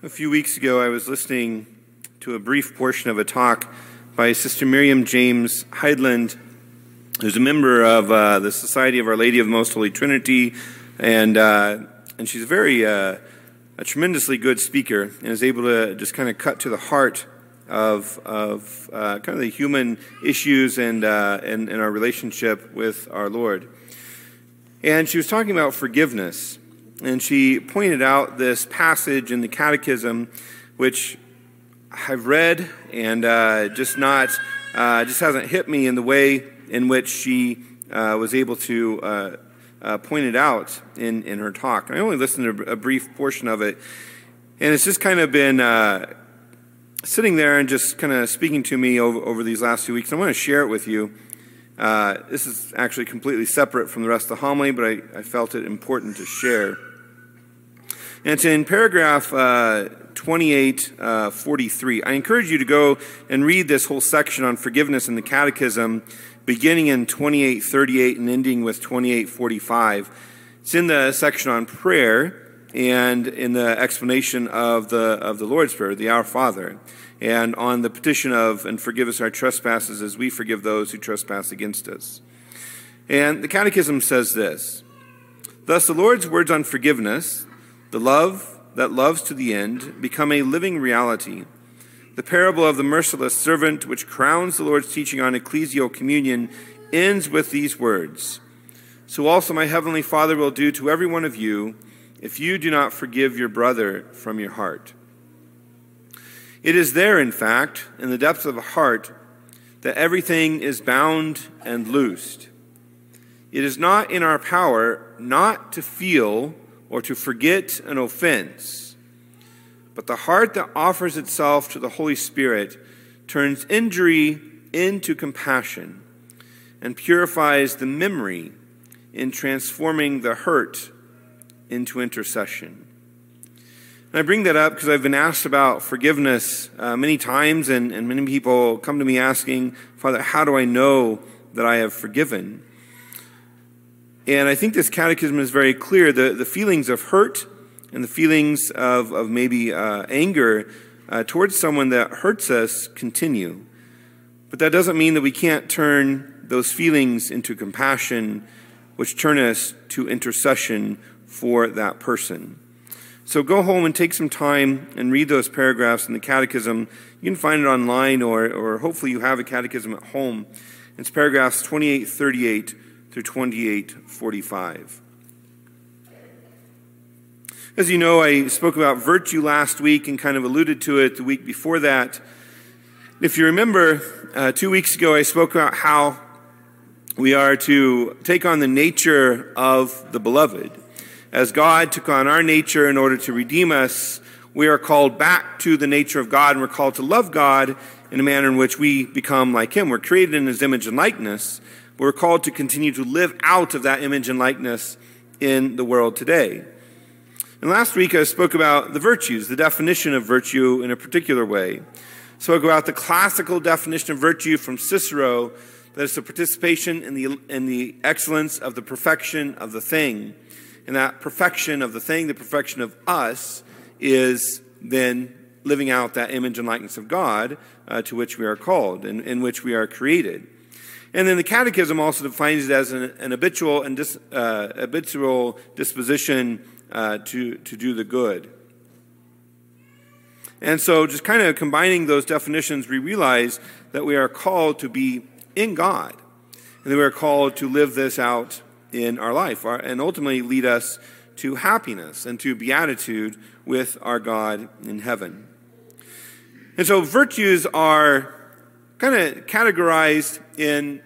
A few weeks ago, I was listening to a brief portion of a talk by Sister Miriam James Heidland, who's a member of uh, the Society of Our Lady of Most Holy Trinity, and uh, and she's a very uh, a tremendously good speaker, and is able to just kind of cut to the heart of of uh, kind of the human issues and, uh, and and our relationship with our Lord. And she was talking about forgiveness and she pointed out this passage in the Catechism, which I've read and uh, just not, uh, just hasn't hit me in the way in which she uh, was able to uh, uh, point it out in, in her talk. I only listened to a brief portion of it, and it's just kind of been uh, sitting there and just kind of speaking to me over, over these last few weeks. I want to share it with you. this is actually completely separate from the rest of the homily, but I, I felt it important to share. And it's in paragraph uh, 2843. Uh, I encourage you to go and read this whole section on forgiveness in the Catechism, beginning in 2838 and ending with 2845. It's in the section on prayer and in the explanation of the, of the Lord's Prayer, the Our Father, and on the petition of, and forgive us our trespasses as we forgive those who trespass against us. And the Catechism says this Thus, the Lord's words on forgiveness, the love that loves to the end, become a living reality. The parable of the merciless servant, which crowns the Lord's teaching on ecclesial communion, ends with these words So also my heavenly Father will do to every one of you if you do not forgive your brother from your heart. It is there, in fact, in the depths of the heart, that everything is bound and loosed. It is not in our power not to feel or to forget an offense. But the heart that offers itself to the Holy Spirit turns injury into compassion and purifies the memory in transforming the hurt into intercession. And I bring that up because I've been asked about forgiveness uh, many times, and, and many people come to me asking, Father, how do I know that I have forgiven? And I think this catechism is very clear. The, the feelings of hurt and the feelings of, of maybe uh, anger uh, towards someone that hurts us continue. But that doesn't mean that we can't turn those feelings into compassion, which turn us to intercession for that person. So go home and take some time and read those paragraphs in the catechism. You can find it online, or, or hopefully you have a catechism at home. It's paragraphs 28, 38 through 2845. As you know, I spoke about virtue last week and kind of alluded to it the week before that. If you remember, uh, two weeks ago, I spoke about how we are to take on the nature of the beloved. As God took on our nature in order to redeem us, we are called back to the nature of God and we're called to love God in a manner in which we become like Him. We're created in His image and likeness, we're called to continue to live out of that image and likeness in the world today. And last week I spoke about the virtues, the definition of virtue in a particular way. I spoke about the classical definition of virtue from Cicero, that is the participation in the, in the excellence of the perfection of the thing. And that perfection of the thing, the perfection of us, is then living out that image and likeness of God uh, to which we are called and in which we are created. And then the Catechism also defines it as an, an habitual and dis, uh, habitual disposition uh, to, to do the good. And so, just kind of combining those definitions, we realize that we are called to be in God, and that we are called to live this out in our life, and ultimately lead us to happiness and to beatitude with our God in heaven. And so, virtues are kind of categorized in,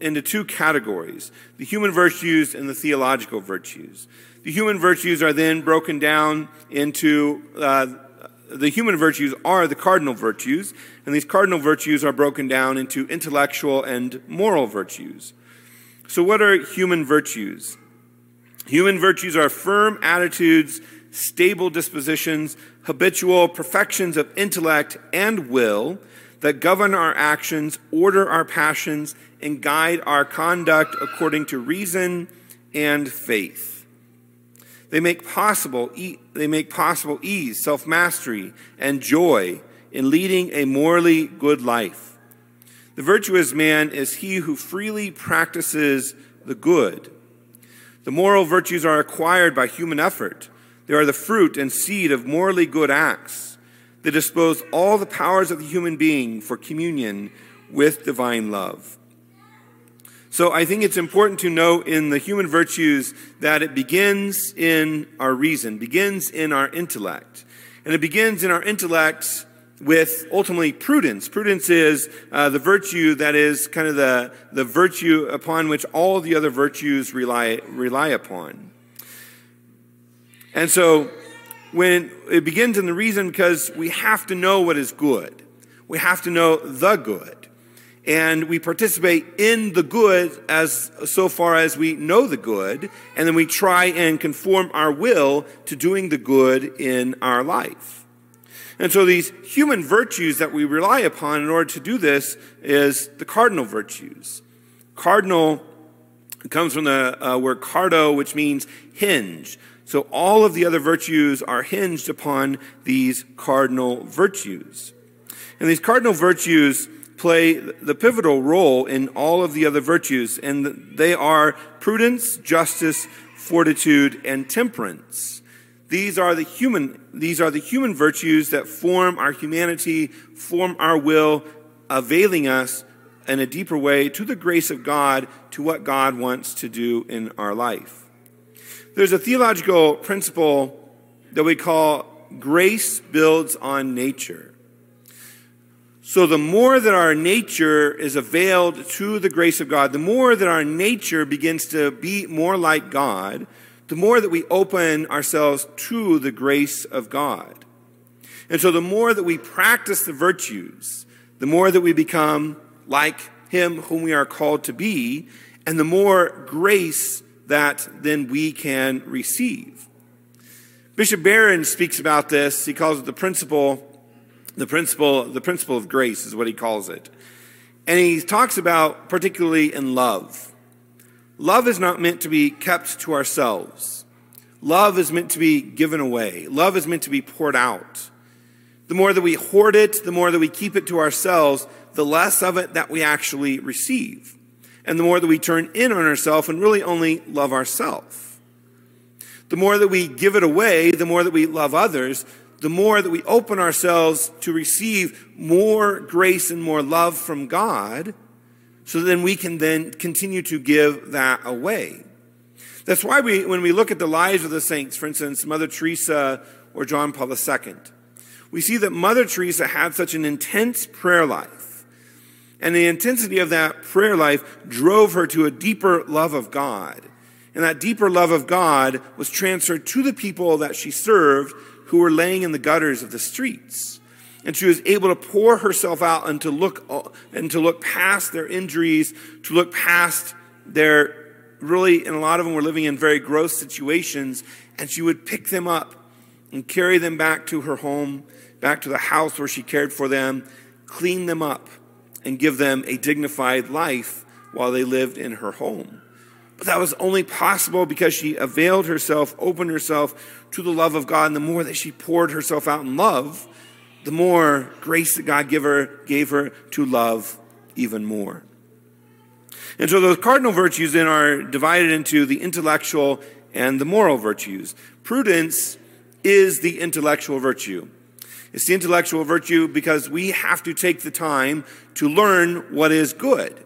into two categories the human virtues and the theological virtues. The human virtues are then broken down into uh, the human virtues are the cardinal virtues, and these cardinal virtues are broken down into intellectual and moral virtues. So, what are human virtues? Human virtues are firm attitudes, stable dispositions, habitual perfections of intellect and will that govern our actions, order our passions, and guide our conduct according to reason and faith. They make possible, they make possible ease, self mastery, and joy in leading a morally good life. The virtuous man is he who freely practices the good. The moral virtues are acquired by human effort. They are the fruit and seed of morally good acts. They dispose all the powers of the human being for communion with divine love. So I think it's important to note in the human virtues that it begins in our reason, begins in our intellect. And it begins in our intellect with ultimately prudence. Prudence is uh, the virtue that is kind of the, the virtue upon which all the other virtues rely, rely upon. And so when it begins in the reason because we have to know what is good. We have to know the good and we participate in the good as so far as we know the good, and then we try and conform our will to doing the good in our life. And so these human virtues that we rely upon in order to do this is the cardinal virtues. Cardinal comes from the uh, word cardo, which means hinge. So all of the other virtues are hinged upon these cardinal virtues. And these cardinal virtues play the pivotal role in all of the other virtues, and they are prudence, justice, fortitude, and temperance. These are the human, these are the human virtues that form our humanity, form our will, availing us in a deeper way to the grace of God, to what God wants to do in our life. There's a theological principle that we call grace builds on nature. So, the more that our nature is availed to the grace of God, the more that our nature begins to be more like God, the more that we open ourselves to the grace of God. And so, the more that we practice the virtues, the more that we become like Him whom we are called to be, and the more grace that then we can receive. Bishop Barron speaks about this. He calls it the principle the principle, the principle of grace is what he calls it. And he talks about, particularly in love. Love is not meant to be kept to ourselves. Love is meant to be given away. Love is meant to be poured out. The more that we hoard it, the more that we keep it to ourselves, the less of it that we actually receive. And the more that we turn in on ourselves and really only love ourselves. The more that we give it away, the more that we love others, the more that we open ourselves to receive more grace and more love from God, so then we can then continue to give that away. That's why we, when we look at the lives of the saints, for instance, Mother Teresa or John Paul II, we see that Mother Teresa had such an intense prayer life. And the intensity of that prayer life drove her to a deeper love of God. And that deeper love of God was transferred to the people that she served who were laying in the gutters of the streets. And she was able to pour herself out and to look and to look past their injuries, to look past their really, and a lot of them were living in very gross situations, and she would pick them up and carry them back to her home, back to the house where she cared for them, clean them up, and give them a dignified life while they lived in her home. But that was only possible because she availed herself, opened herself to the love of God. And the more that she poured herself out in love, the more grace that God gave her, gave her to love even more. And so those cardinal virtues then are divided into the intellectual and the moral virtues. Prudence is the intellectual virtue. It's the intellectual virtue because we have to take the time to learn what is good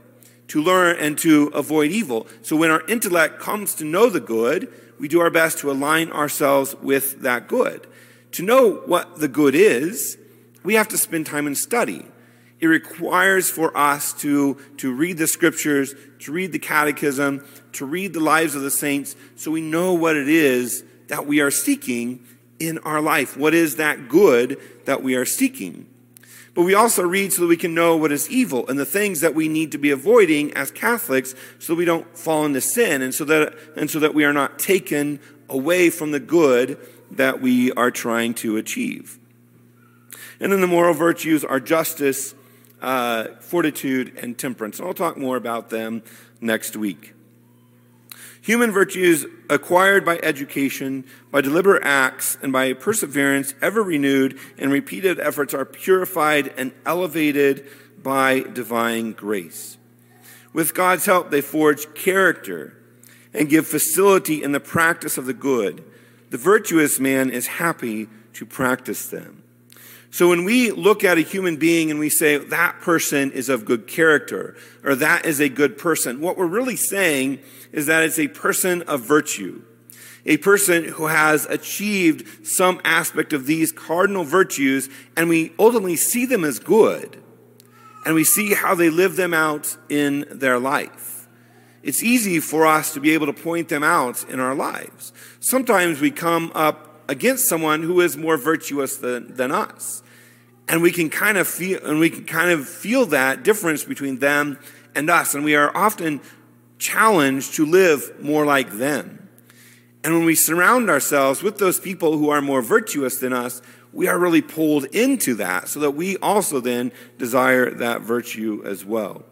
to learn and to avoid evil. So when our intellect comes to know the good, we do our best to align ourselves with that good. To know what the good is, we have to spend time in study. It requires for us to, to read the scriptures, to read the catechism, to read the lives of the saints, so we know what it is that we are seeking in our life. What is that good that we are seeking? But we also read so that we can know what is evil and the things that we need to be avoiding as Catholics so that we don't fall into sin and so that, and so that we are not taken away from the good that we are trying to achieve. And then the moral virtues are justice, uh, fortitude, and temperance. And I'll talk more about them next week. Human virtues acquired by education, by deliberate acts, and by perseverance, ever renewed and repeated efforts, are purified and elevated by divine grace. With God's help, they forge character and give facility in the practice of the good. The virtuous man is happy to practice them. So when we look at a human being and we say that person is of good character or that is a good person, what we're really saying is that it's a person of virtue. A person who has achieved some aspect of these cardinal virtues and we ultimately see them as good and we see how they live them out in their life. It's easy for us to be able to point them out in our lives. Sometimes we come up against someone who is more virtuous than, than us and we can kind of feel and we can kind of feel that difference between them and us. And we are often challenged to live more like them. And when we surround ourselves with those people who are more virtuous than us we are really pulled into that so that we also then desire that virtue as well.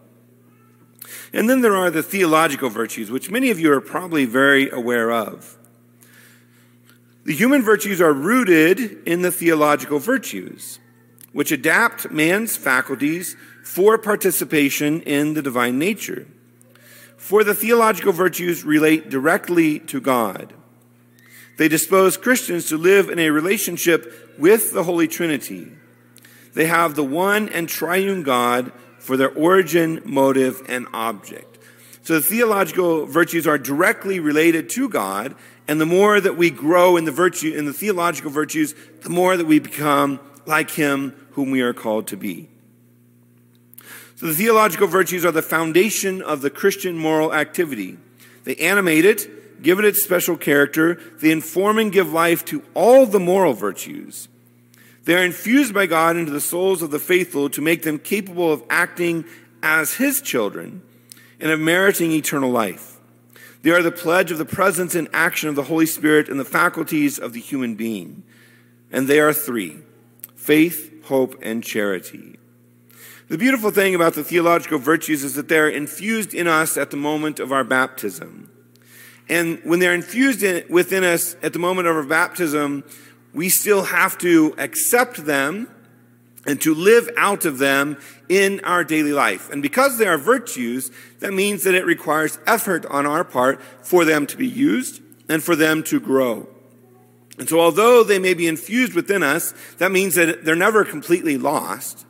And then there are the theological virtues which many of you are probably very aware of. The human virtues are rooted in the theological virtues which adapt man's faculties for participation in the divine nature. For the theological virtues relate directly to God. They dispose Christians to live in a relationship with the Holy Trinity. They have the one and triune God for their origin, motive, and object. So the theological virtues are directly related to God, and the more that we grow in the virtue in the theological virtues, the more that we become like him whom we are called to be. So the theological virtues are the foundation of the Christian moral activity. They animate it, give it its special character, they inform and give life to all the moral virtues. They are infused by God into the souls of the faithful to make them capable of acting as His children and of meriting eternal life. They are the pledge of the presence and action of the Holy Spirit in the faculties of the human being. And they are three faith, hope, and charity. The beautiful thing about the theological virtues is that they're infused in us at the moment of our baptism. And when they're infused in, within us at the moment of our baptism, we still have to accept them and to live out of them in our daily life. And because they are virtues, that means that it requires effort on our part for them to be used and for them to grow. And so, although they may be infused within us, that means that they're never completely lost.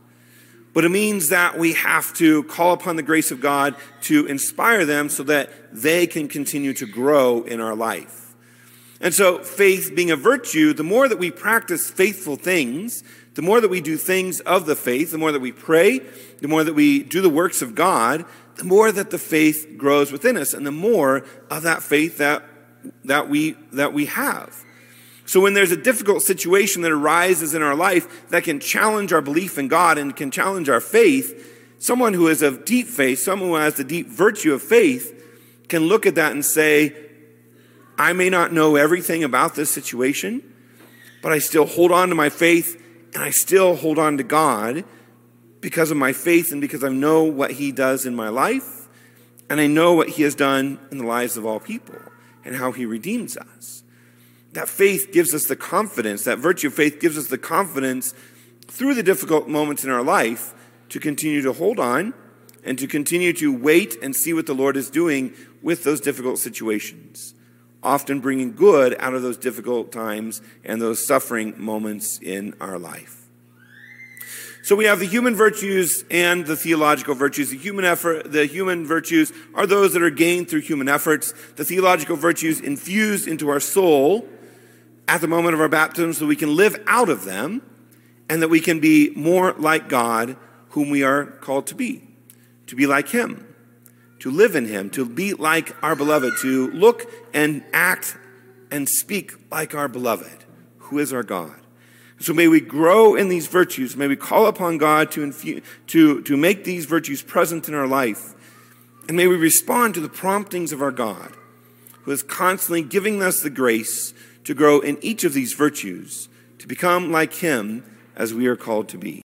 But it means that we have to call upon the grace of God to inspire them so that they can continue to grow in our life. And so, faith being a virtue, the more that we practice faithful things, the more that we do things of the faith, the more that we pray, the more that we do the works of God, the more that the faith grows within us, and the more of that faith that, that, we, that we have. So when there's a difficult situation that arises in our life that can challenge our belief in God and can challenge our faith, someone who is of deep faith, someone who has the deep virtue of faith, can look at that and say, I may not know everything about this situation, but I still hold on to my faith and I still hold on to God because of my faith and because I know what He does in my life and I know what He has done in the lives of all people and how He redeems us that faith gives us the confidence, that virtue of faith gives us the confidence through the difficult moments in our life to continue to hold on and to continue to wait and see what the Lord is doing with those difficult situations, often bringing good out of those difficult times and those suffering moments in our life. So we have the human virtues and the theological virtues. The human effort, the human virtues are those that are gained through human efforts. The theological virtues infused into our soul at the moment of our baptism so we can live out of them and that we can be more like God, whom we are called to be, to be like Him, to live in Him, to be like our beloved, to look and act and speak like our beloved, who is our God. So may we grow in these virtues. May we call upon God to, infu- to, to make these virtues present in our life. And may we respond to the promptings of our God, who is constantly giving us the grace to grow in each of these virtues, to become like Him as we are called to be.